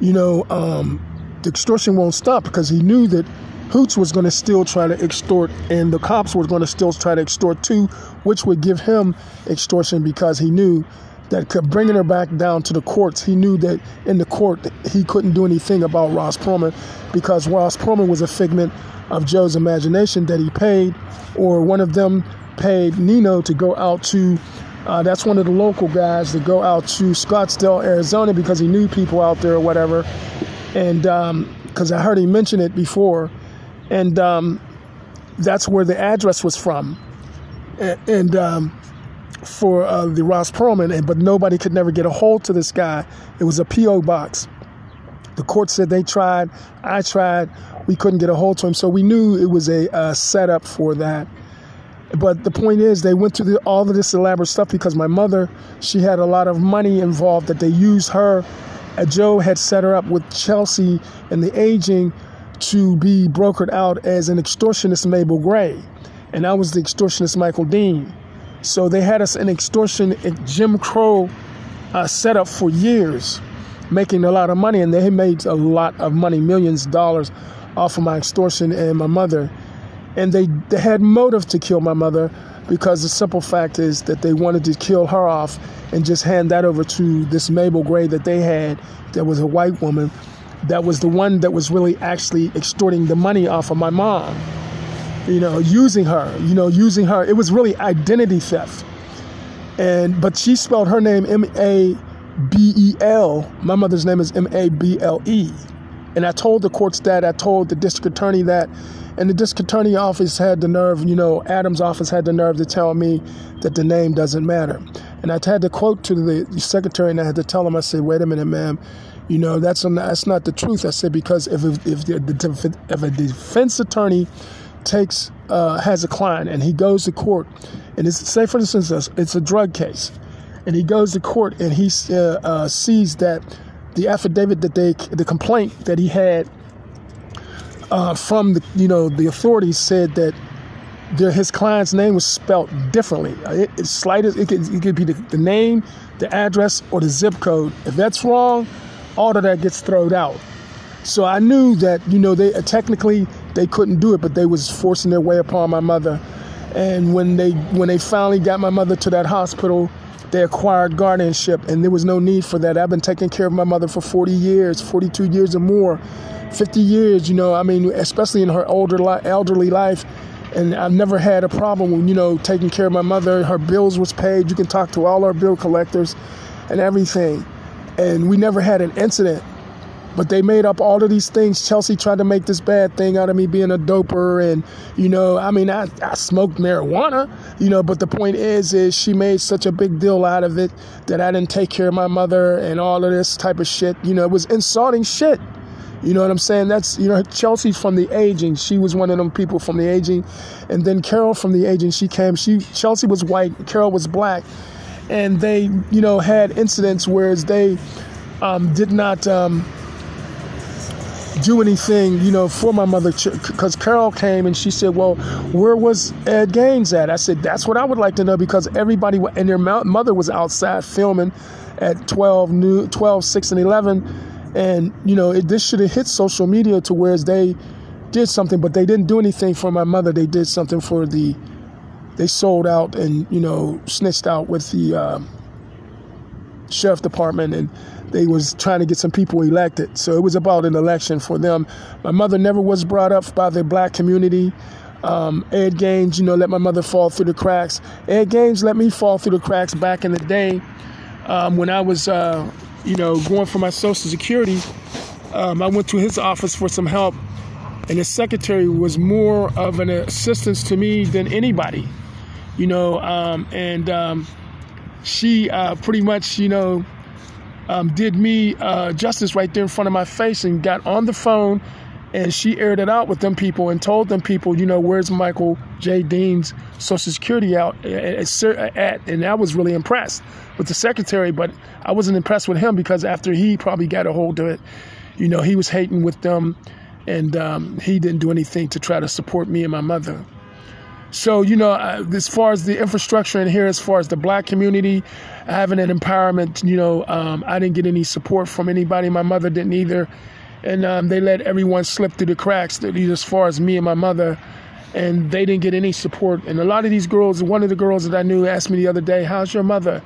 Speaker 1: you know, um, the extortion won't stop because he knew that Hoots was going to still try to extort, and the cops were going to still try to extort too, which would give him extortion because he knew that kept bringing her back down to the courts, he knew that in the court he couldn't do anything about Ross Perlman because Ross Perlman was a figment of Joe's imagination that he paid, or one of them paid Nino to go out to. Uh, that's one of the local guys to go out to Scottsdale, Arizona, because he knew people out there or whatever. And because um, I heard he mention it before, and um, that's where the address was from. And, and um, for uh, the Ross Perlman, and, but nobody could never get a hold to this guy. It was a P.O. box. The court said they tried, I tried, we couldn't get a hold to him. So we knew it was a, a setup for that. But the point is, they went through the, all of this elaborate stuff because my mother, she had a lot of money involved that they used her uh, Joe had set her up with Chelsea and the aging to be brokered out as an extortionist Mable Gray, and I was the extortionist Michael Dean. So they had us an extortion Jim Crow uh, setup for years, making a lot of money, and they made a lot of money, millions of dollars, off of my extortion and my mother. And they, they had motive to kill my mother because the simple fact is that they wanted to kill her off and just hand that over to this Mabel Gray that they had that was a white woman that was the one that was really actually extorting the money off of my mom. You know, using her, you know, using her. It was really identity theft. And but she spelled her name M A B E L. My mother's name is M A B L E. And I told the courts that, I told the district attorney that, and the district attorney office had the nerve, you know, Adams' office had the nerve to tell me that the name doesn't matter. And I had to quote to the secretary, and I had to tell him, I said, wait a minute, ma'am, you know, that's, that's not the truth. I said, because if, if, if, the, if a defense attorney takes, uh, has a client and he goes to court, and it's, say, for instance, it's a drug case, and he goes to court and he uh, uh, sees that the affidavit that they, the complaint that he had uh, from the, you know, the authorities said that his client's name was spelled differently. It, it's slightest, it could, it could be the, the name, the address, or the zip code. If that's wrong, all of that gets thrown out. So I knew that, you know, they uh, technically they couldn't do it, but they was forcing their way upon my mother. And when they when they finally got my mother to that hospital, they acquired guardianship, and there was no need for that. I've been taking care of my mother for 40 years, 42 years or more, 50 years. You know, I mean, especially in her older elderly life, and I've never had a problem with you know taking care of my mother. Her bills was paid. You can talk to all our bill collectors, and everything, and we never had an incident. But they made up all of these things. Chelsea tried to make this bad thing out of me being a doper, and you know, I mean, I, I smoked marijuana, you know. But the point is, is she made such a big deal out of it that I didn't take care of my mother and all of this type of shit. You know, it was insulting shit. You know what I'm saying? That's you know, Chelsea's from the aging. She was one of them people from the aging, and then Carol from the aging. She came. She Chelsea was white. Carol was black, and they you know had incidents whereas they um, did not. Um, do anything, you know, for my mother because Carol came and she said, "Well, where was Ed Gaines at?" I said, "That's what I would like to know because everybody and their mother was outside filming at 12, new 12, 6, and 11, and you know, it, this should have hit social media to where they did something, but they didn't do anything for my mother. They did something for the. They sold out and you know snitched out with the uh, sheriff department and they was trying to get some people elected. So it was about an election for them. My mother never was brought up by the black community. Um, Ed Gaines, you know, let my mother fall through the cracks. Ed Gaines let me fall through the cracks back in the day um, when I was, uh, you know, going for my Social Security. Um, I went to his office for some help, and his secretary was more of an assistance to me than anybody, you know, um, and um, she uh, pretty much, you know, um, did me uh, justice right there in front of my face and got on the phone and she aired it out with them people and told them people, you know, where's Michael J. Dean's Social Security out at? And I was really impressed with the secretary, but I wasn't impressed with him because after he probably got a hold of it, you know, he was hating with them and um, he didn't do anything to try to support me and my mother. So, you know, as far as the infrastructure in here, as far as the black community, having an empowerment, you know, um, I didn't get any support from anybody. My mother didn't either. And um, they let everyone slip through the cracks, as far as me and my mother. And they didn't get any support. And a lot of these girls, one of the girls that I knew asked me the other day, How's your mother?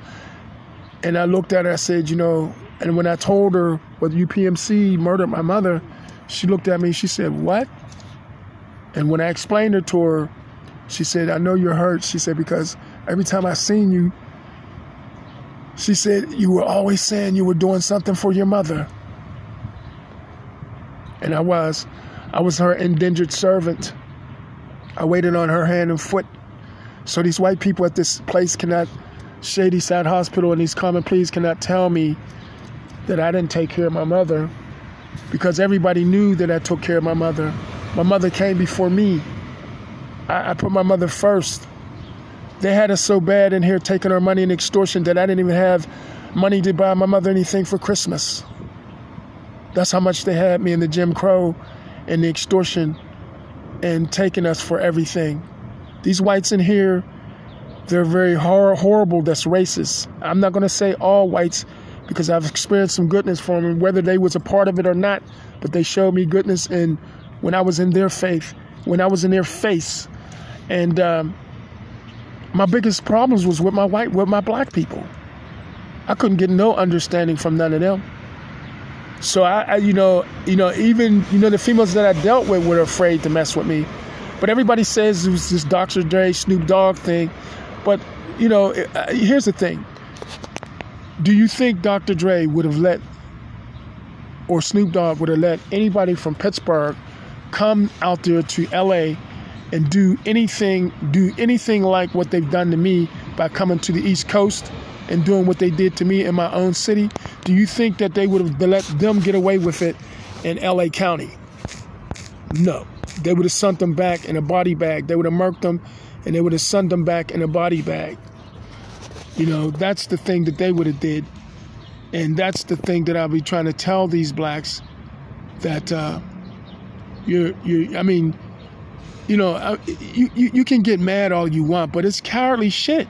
Speaker 1: And I looked at her, I said, You know, and when I told her what UPMC murdered my mother, she looked at me, she said, What? And when I explained it to her, she said, I know you're hurt. She said, because every time I seen you, she said, you were always saying you were doing something for your mother. And I was. I was her indentured servant. I waited on her hand and foot. So these white people at this place cannot, Shadyside Hospital and these common pleas cannot tell me that I didn't take care of my mother because everybody knew that I took care of my mother. My mother came before me. I, I put my mother first. They had us so bad in here taking our money in extortion that I didn't even have money to buy my mother anything for Christmas. That's how much they had me in the Jim Crow and the extortion and taking us for everything. These whites in here, they're very hor- horrible. That's racist. I'm not going to say all whites because I've experienced some goodness from them, whether they was a part of it or not. But they showed me goodness, and when I was in their faith, when I was in their face, and um, my biggest problems was with my white, with my black people. I couldn't get no understanding from none of them. So I, I, you know, you know, even you know the females that I dealt with were afraid to mess with me. But everybody says it was this Dr. Dre, Snoop Dogg thing. But you know, here's the thing: Do you think Dr. Dre would have let, or Snoop Dogg would have let anybody from Pittsburgh come out there to L.A. and do anything, do anything like what they've done to me by coming to the East Coast? and doing what they did to me in my own city, do you think that they would have let them get away with it in LA County? No. They would have sent them back in a body bag. They would have murked them and they would have sent them back in a body bag. You know, that's the thing that they would have did. And that's the thing that I'll be trying to tell these blacks that uh, you're, you're, I mean, you know, uh, you, you, you can get mad all you want, but it's cowardly shit.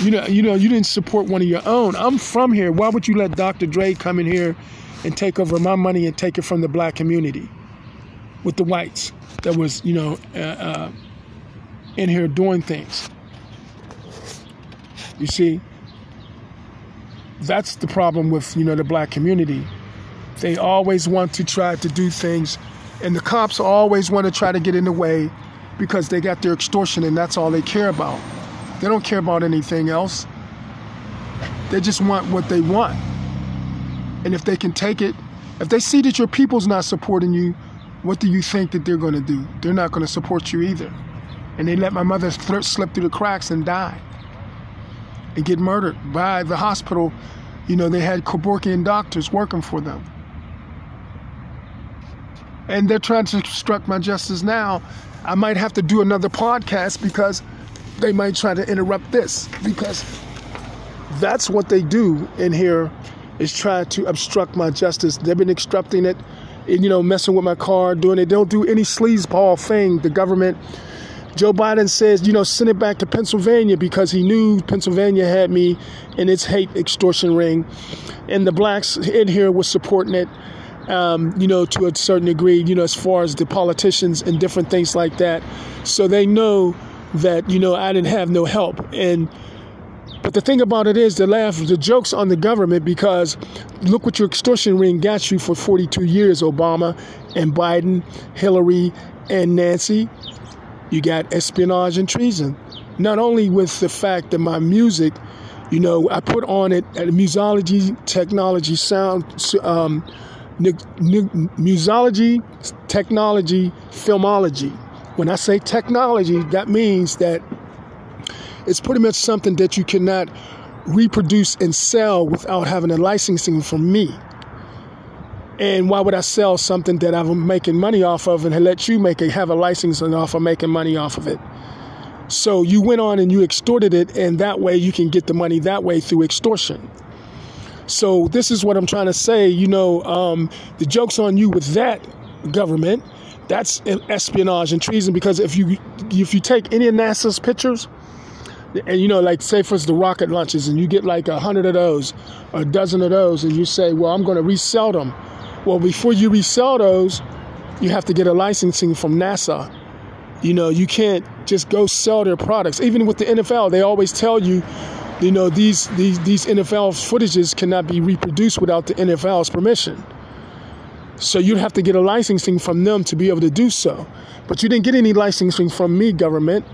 Speaker 1: You know, you know, you didn't support one of your own. I'm from here. Why would you let Dr. Dre come in here and take over my money and take it from the black community with the whites that was, you know, uh, uh, in here doing things? You see, that's the problem with you know the black community. They always want to try to do things, and the cops always want to try to get in the way because they got their extortion and that's all they care about. They don't care about anything else. They just want what they want. And if they can take it, if they see that your people's not supporting you, what do you think that they're going to do? They're not going to support you either. And they let my mother slip through the cracks and die and get murdered by the hospital. You know, they had Kevorkian doctors working for them. And they're trying to obstruct my justice now. I might have to do another podcast because they might try to interrupt this because that's what they do in here is try to obstruct my justice. They've been obstructing it, and, you know, messing with my car, doing it. They don't do any sleazeball thing. The government, Joe Biden says, you know, send it back to Pennsylvania because he knew Pennsylvania had me in its hate extortion ring, and the blacks in here were supporting it. Um, you know, to a certain degree, you know, as far as the politicians and different things like that. So they know that you know I didn't have no help. And but the thing about it is the laugh the jokes on the government because look what your extortion ring got you for 42 years Obama and Biden Hillary and Nancy. You got espionage and treason. Not only with the fact that my music you know I put on it at musology technology sound um, musology technology filmology when I say technology, that means that it's pretty much something that you cannot reproduce and sell without having a licensing from me. And why would I sell something that I'm making money off of and let you make it have a licensing off of making money off of it? So you went on and you extorted it, and that way you can get the money that way through extortion. So this is what I'm trying to say. You know, um, the joke's on you with that government that's espionage and treason because if you if you take any of NASA's pictures, and you know, like say for instance the rocket launches, and you get like a hundred of those, a dozen of those, and you say, well, I'm going to resell them. Well, before you resell those, you have to get a licensing from NASA. You know, you can't just go sell their products. Even with the NFL, they always tell you, you know, these these these NFL footages cannot be reproduced without the NFL's permission. So you'd have to get a licensing from them to be able to do so. But you didn't get any licensing from me, government.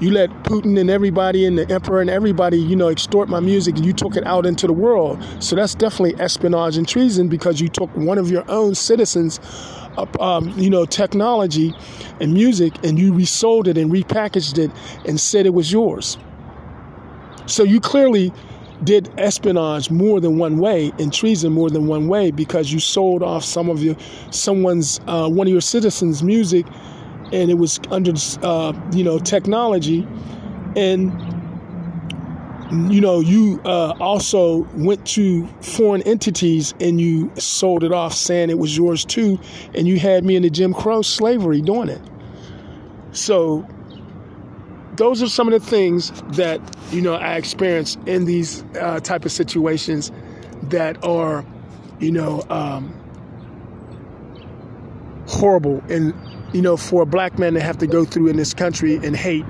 Speaker 1: You let Putin and everybody and the emperor and everybody, you know, extort my music and you took it out into the world. So that's definitely espionage and treason because you took one of your own citizens, um, you know, technology and music and you resold it and repackaged it and said it was yours. So you clearly did espionage more than one way and treason more than one way because you sold off some of your someone's uh, one of your citizens' music, and it was under uh, you know technology, and you know, you uh, also went to foreign entities and you sold it off saying it was yours too, and you had me in the Jim Crow slavery doing it. So, those are some of the things that you know I experienced in these uh, type of situations that are, you know, um, horrible and you know for a black man to have to go through in this country and hate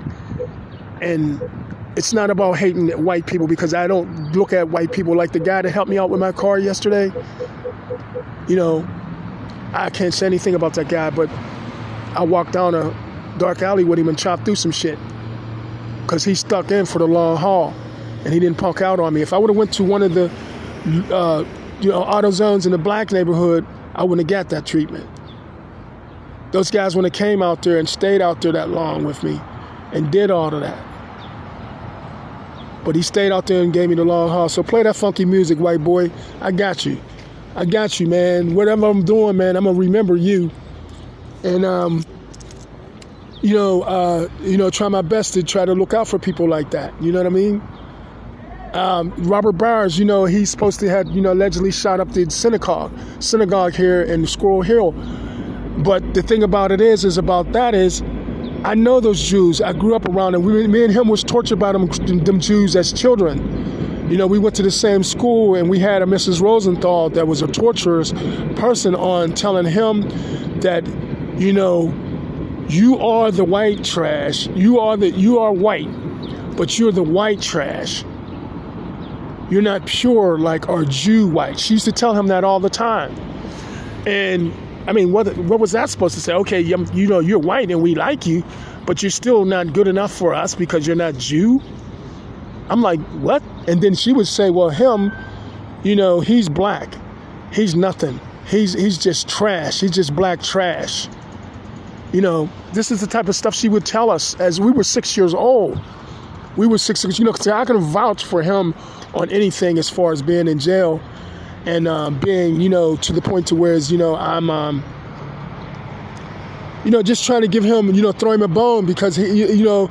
Speaker 1: and it's not about hating white people because I don't look at white people like the guy that helped me out with my car yesterday. You know, I can't say anything about that guy, but I walked down a dark alley with him and chopped through some shit because he stuck in for the long haul and he didn't punk out on me. If I would have went to one of the uh, you know auto zones in the black neighborhood, I wouldn't have got that treatment. Those guys, when they came out there and stayed out there that long with me and did all of that, but he stayed out there and gave me the long haul. So play that funky music, white boy. I got you. I got you, man. Whatever I'm doing, man, I'm gonna remember you. And um, you know, uh, you know, try my best to try to look out for people like that. You know what I mean? Um, Robert Bowers, you know, he's supposed to have, you know, allegedly shot up the synagogue, synagogue here in Squirrel Hill. But the thing about it is, is about that is, I know those Jews. I grew up around them. We, me and him was tortured by them, them Jews as children. You know, we went to the same school and we had a Mrs. Rosenthal that was a torturous person on telling him that, you know, you are the white trash. You are the you are white, but you're the white trash. You're not pure like our Jew white. She used to tell him that all the time. And I mean, what what was that supposed to say? Okay, you, you know, you're white and we like you, but you're still not good enough for us because you're not Jew. I'm like, what? And then she would say, well, him, you know, he's black. He's nothing. He's he's just trash. He's just black trash. You know, this is the type of stuff she would tell us as we were six years old. We were six, you know, I can vouch for him on anything as far as being in jail and um, being, you know, to the point to where, you know, I'm, um, you know, just trying to give him, you know, throw him a bone because he, you know,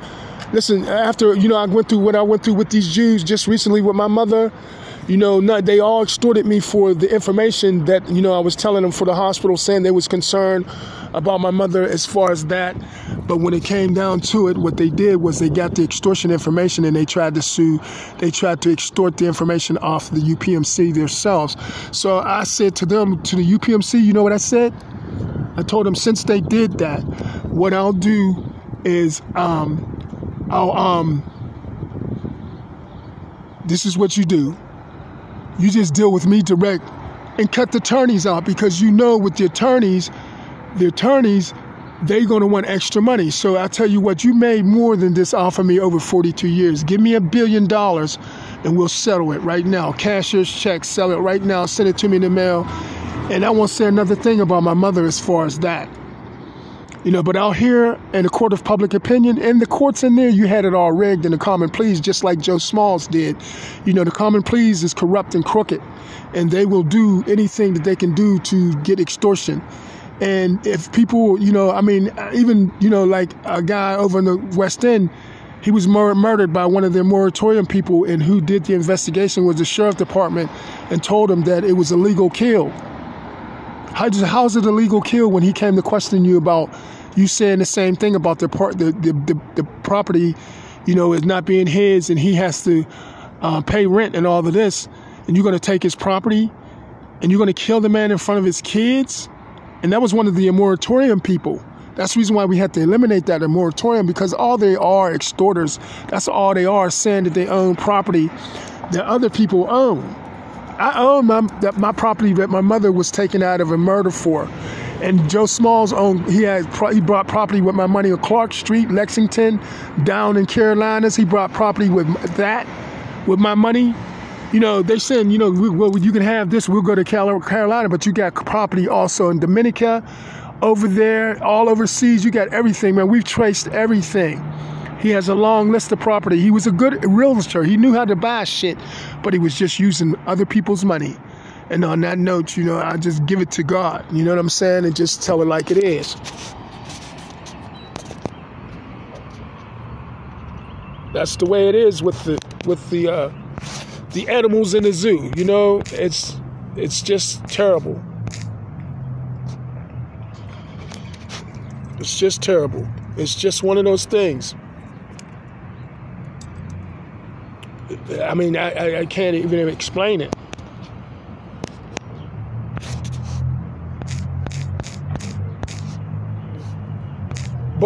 Speaker 1: listen, after, you know, I went through what I went through with these Jews just recently with my mother, you know, not, they all extorted me for the information that, you know, I was telling them for the hospital saying they was concerned about my mother as far as that. But when it came down to it, what they did was they got the extortion information and they tried to sue, they tried to extort the information off the UPMC themselves. So I said to them, to the UPMC, you know what I said? I told them since they did that, what I'll do is um, I'll um, this is what you do. You just deal with me direct and cut the attorneys out because you know with the attorneys, the attorneys, they're going to want extra money. So I tell you what, you made more than this off of me over 42 years. Give me a billion dollars and we'll settle it right now. Cashier's check, sell it right now, send it to me in the mail. And I won't say another thing about my mother as far as that. You know, but out here in the court of public opinion, in the courts in there, you had it all rigged in the common pleas, just like Joe Smalls did. You know, the common pleas is corrupt and crooked, and they will do anything that they can do to get extortion. And if people, you know, I mean, even, you know, like a guy over in the West End, he was mur- murdered by one of their moratorium people, and who did the investigation was the sheriff department and told him that it was a legal kill. How, how's it a legal kill when he came to question you about you saying the same thing about the part the, the, the, the property, you know, is not being his and he has to uh, pay rent and all of this, and you're going to take his property and you're going to kill the man in front of his kids? And that was one of the moratorium people. That's the reason why we had to eliminate that moratorium because all they are extorters. That's all they are, saying that they own property that other people own. I own my that my property that my mother was taken out of a murder for. And Joe Smalls owned. He had he brought property with my money on Clark Street, Lexington, down in Carolinas. He brought property with that, with my money. You know, they saying you know well you can have this. We'll go to Carolina, but you got property also in Dominica, over there, all overseas. You got everything, man. We've traced everything. He has a long list of property. He was a good realtor. He knew how to buy shit, but he was just using other people's money. And on that note, you know, I just give it to God. You know what I'm saying? And just tell it like it is. That's the way it is with the with the uh, the animals in the zoo. You know, it's it's just terrible. It's just terrible. It's just one of those things. I mean, I, I can't even explain it.